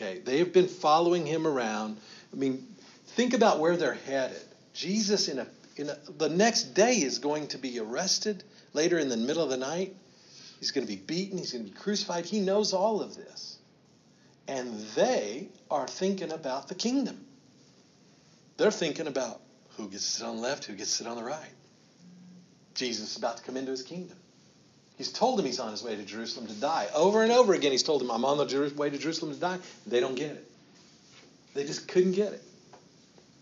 Okay, they have been following him around. I mean, think about where they're headed. Jesus in a in a, the next day is going to be arrested later in the middle of the night. He's going to be beaten, he's going to be crucified. He knows all of this. And they are thinking about the kingdom. They're thinking about who gets to sit on the left? Who gets to sit on the right? Jesus is about to come into his kingdom. He's told them he's on his way to Jerusalem to die. Over and over again, he's told them, I'm on the way to Jerusalem to die. They don't get it. They just couldn't get it.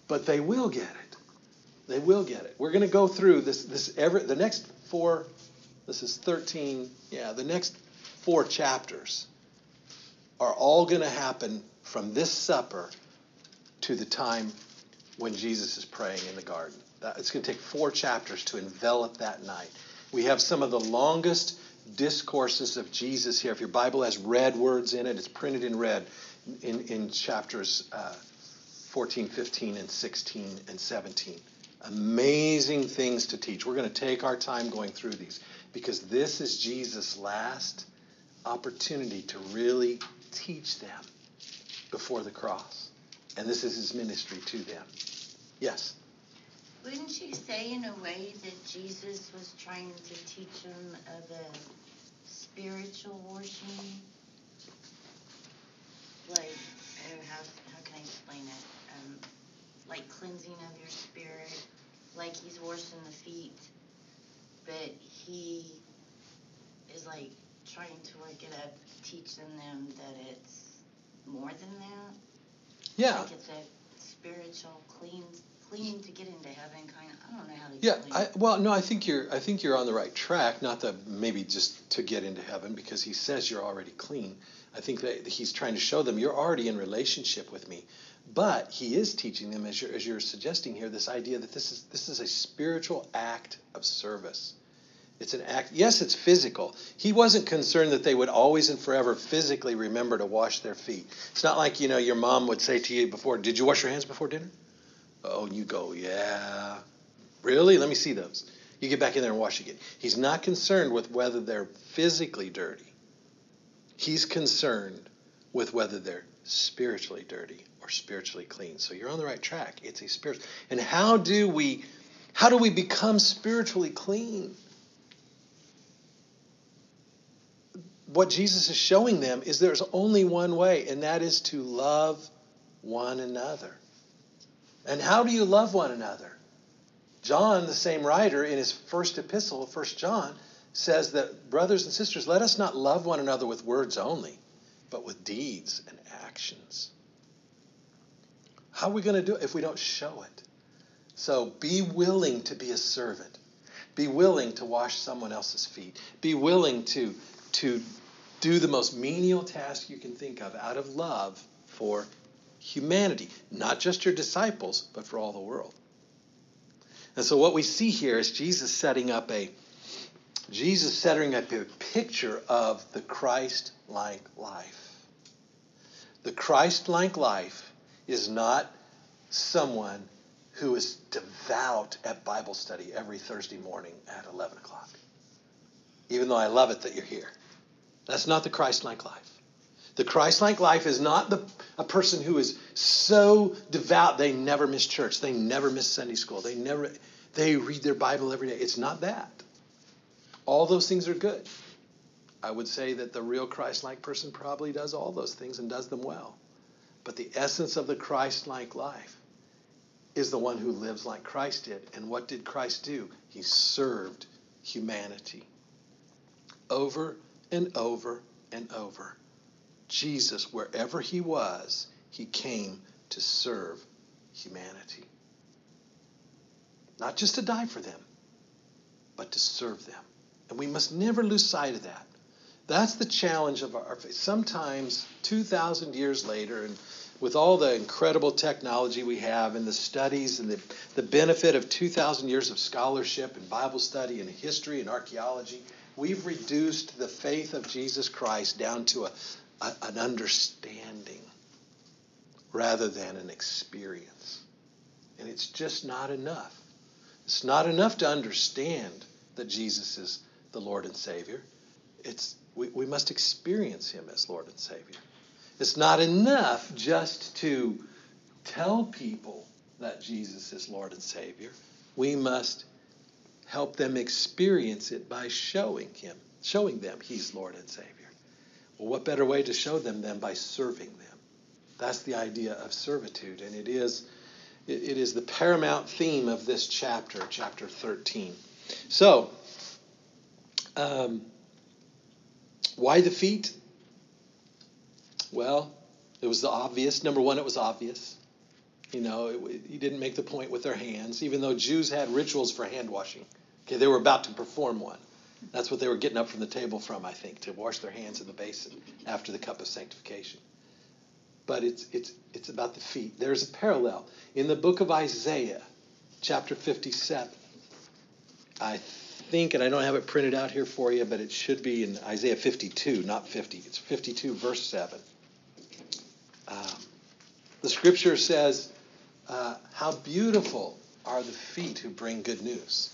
But they will get it. They will get it. We're going to go through this, this every, the next four, this is 13, yeah, the next four chapters are all going to happen from this supper to the time when Jesus is praying in the garden. It's going to take four chapters to envelop that night. We have some of the longest discourses of Jesus here. If your Bible has red words in it, it's printed in red in, in chapters uh, 14, 15, and 16 and 17. Amazing things to teach. We're going to take our time going through these because this is Jesus' last opportunity to really teach them before the cross. And this is his ministry to them. Yes. Wouldn't you say, in a way, that Jesus was trying to teach them of the spiritual washing? Like, how, how can I explain it? Um, like cleansing of your spirit, like he's washing the feet, but he is like trying to work it up, teaching them that it's more than that. Yeah. Like it's a spiritual clean clean to get into heaven kind of I don't know how to Yeah, I, well no, I think you're I think you're on the right track, not that maybe just to get into heaven because he says you're already clean. I think that he's trying to show them you're already in relationship with me. But he is teaching them as you're as you're suggesting here this idea that this is this is a spiritual act of service. It's an act. Yes, it's physical. He wasn't concerned that they would always and forever physically remember to wash their feet. It's not like, you know, your mom would say to you before, "Did you wash your hands before dinner?" Oh, and you go, yeah. Really? Let me see those. You get back in there and wash again. He's not concerned with whether they're physically dirty. He's concerned with whether they're spiritually dirty or spiritually clean. So you're on the right track. It's a spirit. And how do we how do we become spiritually clean? what Jesus is showing them is there's only one way, and that is to love one another. And how do you love one another? John, the same writer, in his first epistle, 1 John, says that, brothers and sisters, let us not love one another with words only, but with deeds and actions. How are we going to do it if we don't show it? So be willing to be a servant. Be willing to wash someone else's feet. Be willing to, to do the most menial task you can think of out of love for humanity, not just your disciples, but for all the world. And so what we see here is Jesus setting up a Jesus setting up a picture of the Christ-like life. The Christ-like life is not someone who is devout at Bible study every Thursday morning at 11 o'clock. Even though I love it that you're here. That's not the Christ like life. The Christ like life is not the, a person who is so devout they never miss church, they never miss Sunday school, they never they read their Bible every day. It's not that. All those things are good. I would say that the real Christ like person probably does all those things and does them well. But the essence of the Christ like life is the one who lives like Christ did. And what did Christ do? He served humanity over and over and over. Jesus, wherever he was, he came to serve humanity. Not just to die for them, but to serve them. And we must never lose sight of that. That's the challenge of our faith. Sometimes, 2,000 years later, and with all the incredible technology we have and the studies and the, the benefit of 2,000 years of scholarship and Bible study and history and archaeology, we've reduced the faith of Jesus Christ down to a, an understanding rather than an experience. And it's just not enough. It's not enough to understand that Jesus is the Lord and Savior. It's, we, we must experience Him as Lord and Savior. It's not enough just to tell people that Jesus is Lord and Savior. We must help them experience it by showing him, showing them he's Lord and Savior. Well, what better way to show them than by serving them? That's the idea of servitude, and it is it, it is the paramount theme of this chapter, chapter 13. So, um, why the feet? Well, it was the obvious. Number one, it was obvious. You know, it, he didn't make the point with their hands, even though Jews had rituals for hand washing. Okay, they were about to perform one. That's what they were getting up from the table from, I think, to wash their hands in the basin after the cup of sanctification. But it's it's it's about the feet. There's a parallel in the book of Isaiah, chapter 57. I think, and I don't have it printed out here for you, but it should be in Isaiah 52, not 50. It's 52, verse 7. Um, the scripture says, uh, How beautiful are the feet who bring good news.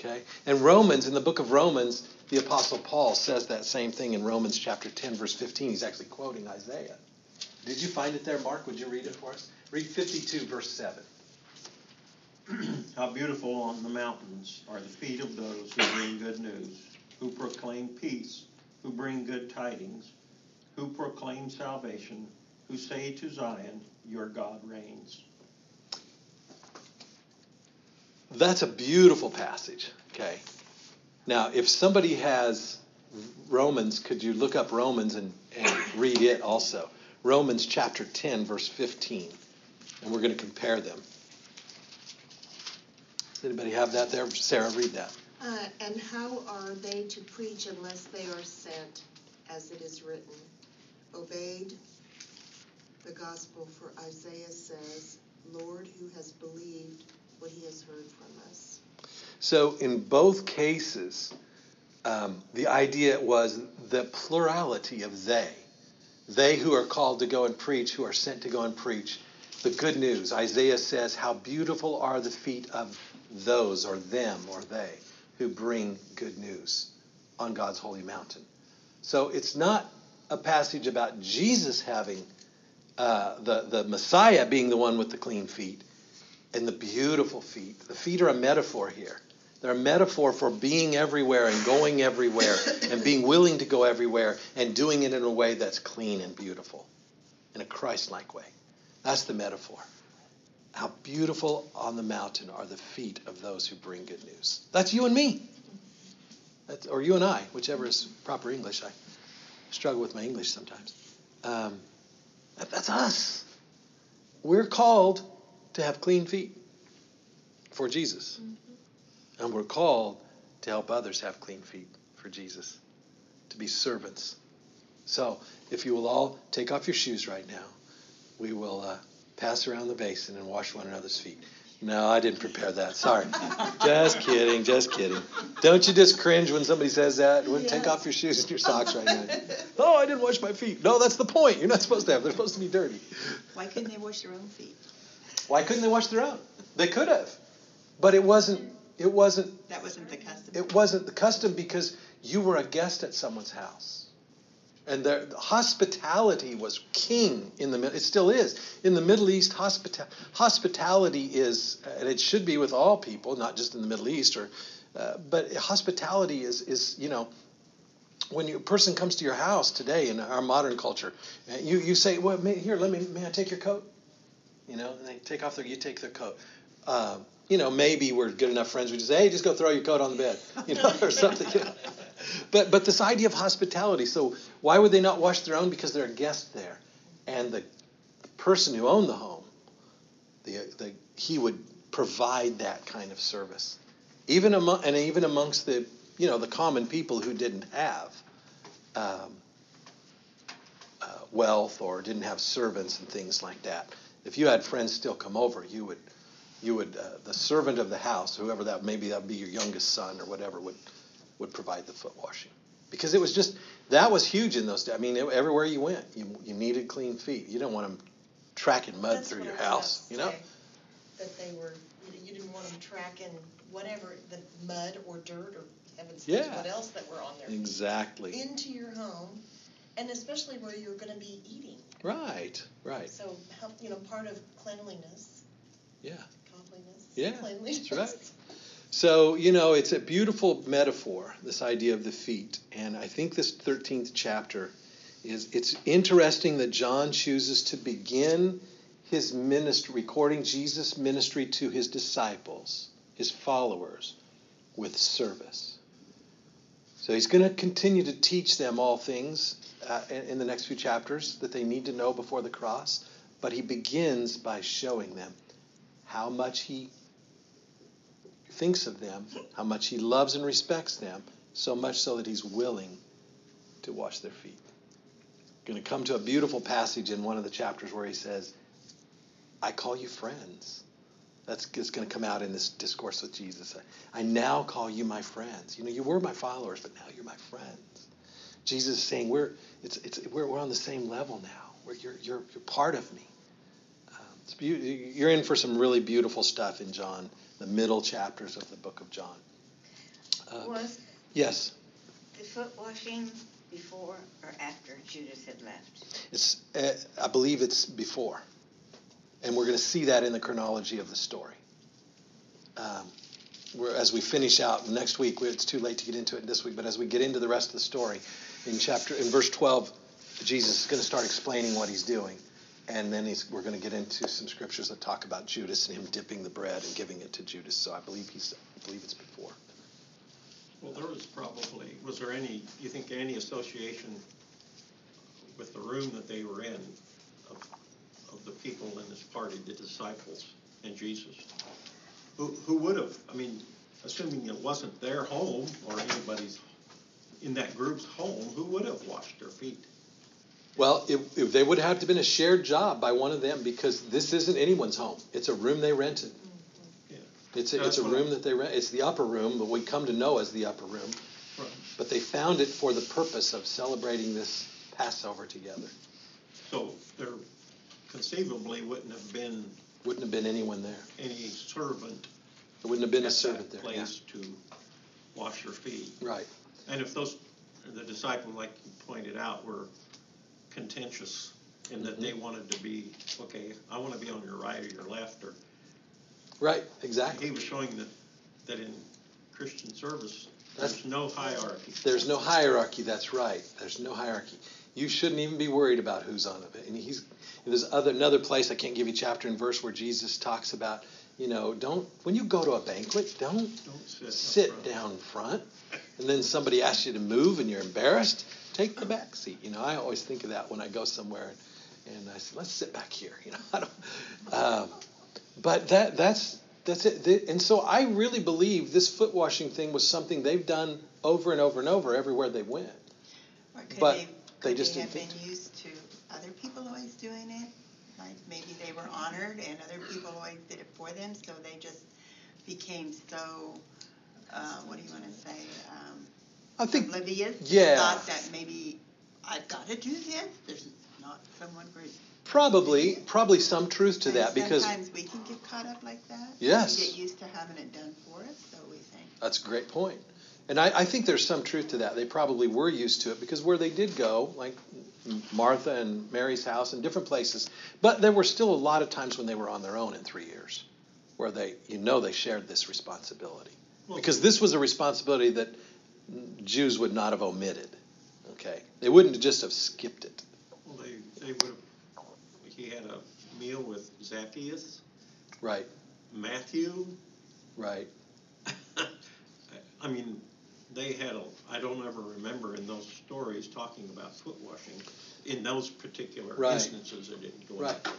Okay? And Romans, in the book of Romans, the Apostle Paul says that same thing in Romans chapter 10, verse 15. He's actually quoting Isaiah. Did you find it there, Mark? Would you read it for us? Read 52, verse 7. How beautiful on the mountains are the feet of those who bring good news, who proclaim peace, who bring good tidings, who proclaim salvation, who say to Zion, Your God reigns. That's a beautiful passage. Okay. Now, if somebody has Romans, could you look up Romans and, and read it also? Romans chapter 10, verse 15. And we're going to compare them. Does anybody have that there? Sarah, read that. Uh, and how are they to preach unless they are sent, as it is written? Obeyed the gospel, for Isaiah says, Lord, who has believed what he has heard from us. So, in both cases, um, the idea was the plurality of they. They who are called to go and preach, who are sent to go and preach the good news. Isaiah says, How beautiful are the feet of those, or them, or they, who bring good news on God's holy mountain. So, it's not a passage about Jesus having uh, the, the Messiah being the one with the clean feet and the beautiful feet. The feet are a metaphor here. They're a metaphor for being everywhere and going everywhere and being willing to go everywhere and doing it in a way that's clean and beautiful, in a Christ like way. That's the metaphor. How beautiful on the mountain are the feet of those who bring good news. That's you and me. That's, or you and I, whichever is proper English. I struggle with my English sometimes. Um, that, that's us. We're called to have clean feet for Jesus. Mm-hmm. And we're called to help others have clean feet for Jesus, to be servants. So, if you will all take off your shoes right now, we will uh, pass around the basin and wash one another's feet. No, I didn't prepare that. Sorry. just kidding, just kidding. Don't you just cringe when somebody says that? Yes. Take off your shoes and your socks right now. oh, I didn't wash my feet. No, that's the point. You're not supposed to have. They're supposed to be dirty. Why couldn't they wash their own feet? Why couldn't they wash their own? They could have. But it wasn't it wasn't That wasn't the custom. It wasn't the custom because you were a guest at someone's house and the hospitality was king in the Middle. it still is in the Middle East. Hospita- hospitality is, and it should be with all people, not just in the Middle East. Or, uh, but hospitality is is you know when a person comes to your house today in our modern culture, you you say, well, may, here, let me may I take your coat? You know, and they take off their you take their coat. Uh, you know, maybe we're good enough friends. We just say, hey, just go throw your coat on the bed, you know, or something. You know? But but this idea of hospitality. So why would they not wash their own? Because they're a guest there, and the person who owned the home, the, the he would provide that kind of service, even among and even amongst the you know the common people who didn't have. Um, uh, wealth or didn't have servants and things like that. If you had friends still come over, you would you would uh, the servant of the house, whoever that maybe that would be your youngest son or whatever, would would provide the foot washing because it was just that was huge in those days. I mean, it, everywhere you went, you you needed clean feet. You didn't want them tracking mud That's through your house, you know. That they were, you didn't want them tracking whatever the mud or dirt or heavens yeah. knows what else that were on there. Exactly. Into your home, and especially where you're going to be eating. Right. Right. So help, you know, part of cleanliness. Yeah. Yeah, that's right. So, you know, it's a beautiful metaphor, this idea of the feet. And I think this 13th chapter is it's interesting that John chooses to begin his ministry, recording Jesus' ministry to his disciples, his followers, with service. So he's going to continue to teach them all things uh, in, the next few chapters that they need to know before the cross, but he begins by showing them how much he thinks of them, how much he loves and respects them, so much so that he's willing to wash their feet. Going to come to a beautiful passage in one of the chapters where he says, I call you friends. That's going to come out in this discourse with Jesus. I now call you my friends. You know, you were my followers, but now you're my friends. Jesus is saying we're, it's, it's, we're, we're on the same level now. We're, you're, you're, you're part of me. Um, be- you're in for some really beautiful stuff in John the middle chapters of the book of John. Uh, Was yes. The foot washing before or after Judas had left? It's, uh, I believe it's before, and we're going to see that in the chronology of the story. Um, as we finish out next week, it's too late to get into it this week, but as we get into the rest of the story, in chapter in verse 12, Jesus is going to start explaining what he's doing and then we're going to get into some scriptures that talk about Judas and him dipping the bread and giving it to Judas. So I believe he's, I believe it's before. Well, there was probably was there any you think any association with the room that they were in of, of the people in this party, the disciples and Jesus? Who who would have? I mean, assuming it wasn't their home or anybody's in that group's home, who would have washed their feet? Well, it, it, they would have to been a shared job by one of them because this isn't anyone's home. It's a room they rented. Mm-hmm. Yeah. It's a, it's a room that they rent. It's the upper room, but we come to know as the upper room. Right. But they found it for the purpose of celebrating this Passover together. So there conceivably wouldn't have been wouldn't have been anyone there. Any servant. There wouldn't have been a servant there. Place yeah. to wash your feet. Right. And if those the disciple, like you pointed out, were contentious in that they mm-hmm. wanted to be, okay, I want to be on your right or your left, or Right, exactly. he was showing that, that in Christian service, That's- there's no hierarchy. There's no hierarchy. That's right. There's no hierarchy. You shouldn't even be worried about who's on it. And he's there's other another place I can't give you chapter and verse where Jesus talks about you know don't when you go to a banquet don't Don't sit sit front. down front and then somebody asks you to move and you're embarrassed take the back seat you know I always think of that when I go somewhere and, and I say let's sit back here you know I don't um, but that that's that's it and so I really believe this foot washing thing was something they've done over and over and over everywhere they went Or could But they, they just they didn't have think been used to other people always doing it? Like maybe they were honored and other people always did it for them, so they just became so, uh, what do you wanna say, um, I think oblivious? yeah. Thought that maybe I've gotta do this, there's not someone for. probably probably some truth to And that because Sometimes we can get caught up like that. Yes. We get used to having it done for us, so we think, That's a great point. And I, I think there's some truth to that. They probably were used to it because where they did go, like Martha and Mary's house and different places, but there were still a lot of times when they were on their own in three years, where they, you know, they shared this responsibility. Well- Because this was a responsibility that Jews would not have omitted. Okay, they wouldn't just have skipped it. Well, they, they would have, he had a meal with Zacchaeus, Right, Matthew. right. I mean, they had a, I don't ever remember in those stories talking about foot washing. In those particular Right. instances, it didn't go Right. on.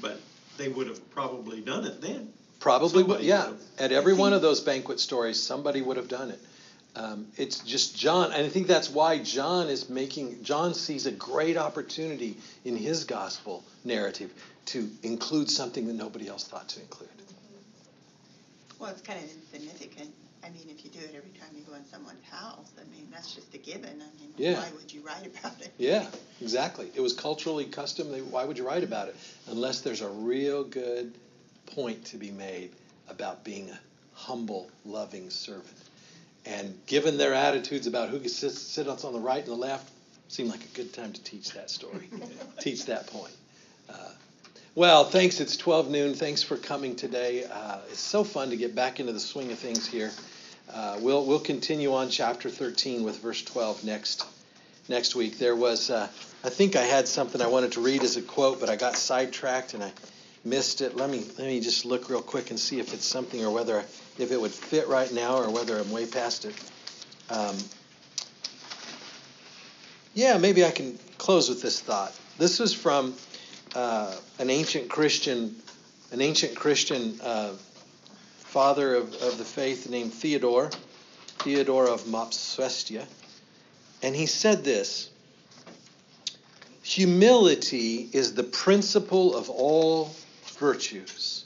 But they would have probably done it then. Probably, would, yeah. would've. At every one of those banquet stories, somebody would have done it. Um, it's just John, and I think that's why John is making. John sees a great opportunity in his gospel narrative to include something that nobody else thought to include. well, it's kind of insignificant. I mean, if you do it every time you go in someone's house, I mean, that's just a given. I mean, Yeah. why would you write about it? Yeah, exactly. It was culturally custom. They- Why would you write about it unless there's a real good point to be made about being a humble, loving servant? And given their attitudes about who could sit, sit on the right and the left, seemed like a good time to teach that story, teach that point. Uh, well, thanks. It's 12 noon. Thanks for coming today. Uh, it's so fun to get back into the swing of things here. Uh, we'll we'll continue on chapter 13 with verse 12 next next week. There was, uh, I think I had something I wanted to read as a quote, but I got sidetracked and I missed it. Let me let me just look real quick and see if it's something or whether if it would fit right now or whether I'm way past it. Um, yeah, maybe I can close with this thought. This is from uh, an ancient Christian, an ancient Christian uh, father of, of the faith named Theodore, Theodore of Mopsuestia. And he said this Humility is the principle of all virtues.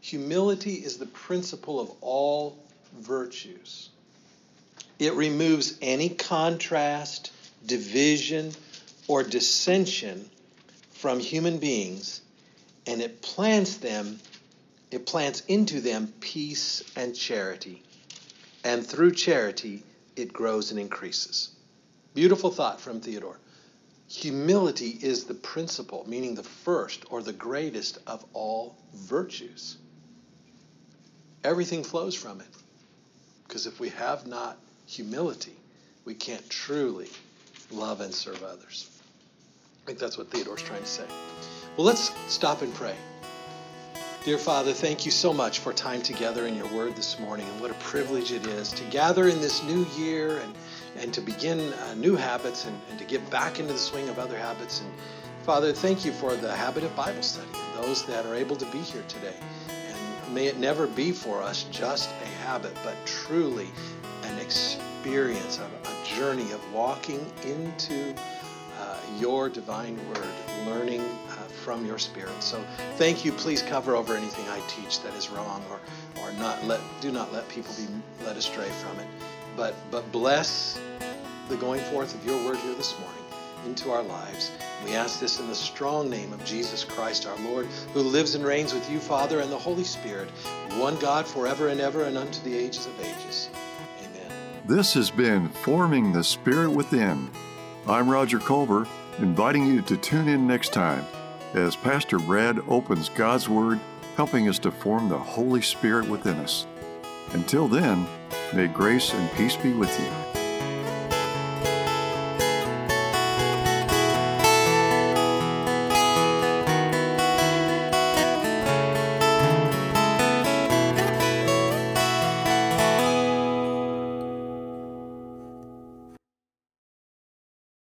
Humility is the principle of all virtues. It removes any contrast, division, or dissension from human beings, and it plants them, it plants into them peace and charity. And through charity, it grows and increases. Beautiful thought from Theodore. Humility is the principle, meaning the first or the greatest of all virtues. Everything flows from it. Because if we have not humility, we can't truly love and serve others. I think that's what Theodore's trying to say. Well, let's stop and pray. Dear Father, thank you so much for time together in your word this morning, and what a privilege it is to gather in this new year and, and to begin uh, new habits and, and to get back into the swing of other habits. And Father, thank you for the habit of Bible study and those that are able to be here today. And may it never be for us just a habit, but truly an experience, a, a journey of walking into uh, your divine word, learning from your spirit. So thank you. Please cover over anything I teach that is wrong or, or not let do not let people be led astray from it. But but bless the going forth of your word here this morning into our lives. We ask this in the strong name of Jesus Christ our Lord, who lives and reigns with you, Father, and the Holy Spirit, one God forever and ever and unto the ages of ages. Amen. This has been Forming the Spirit Within. I'm Roger Culver, inviting you to tune in next time as Pastor Brad opens God's Word, helping us to form the Holy Spirit within us. Until then, May grace and peace be with you.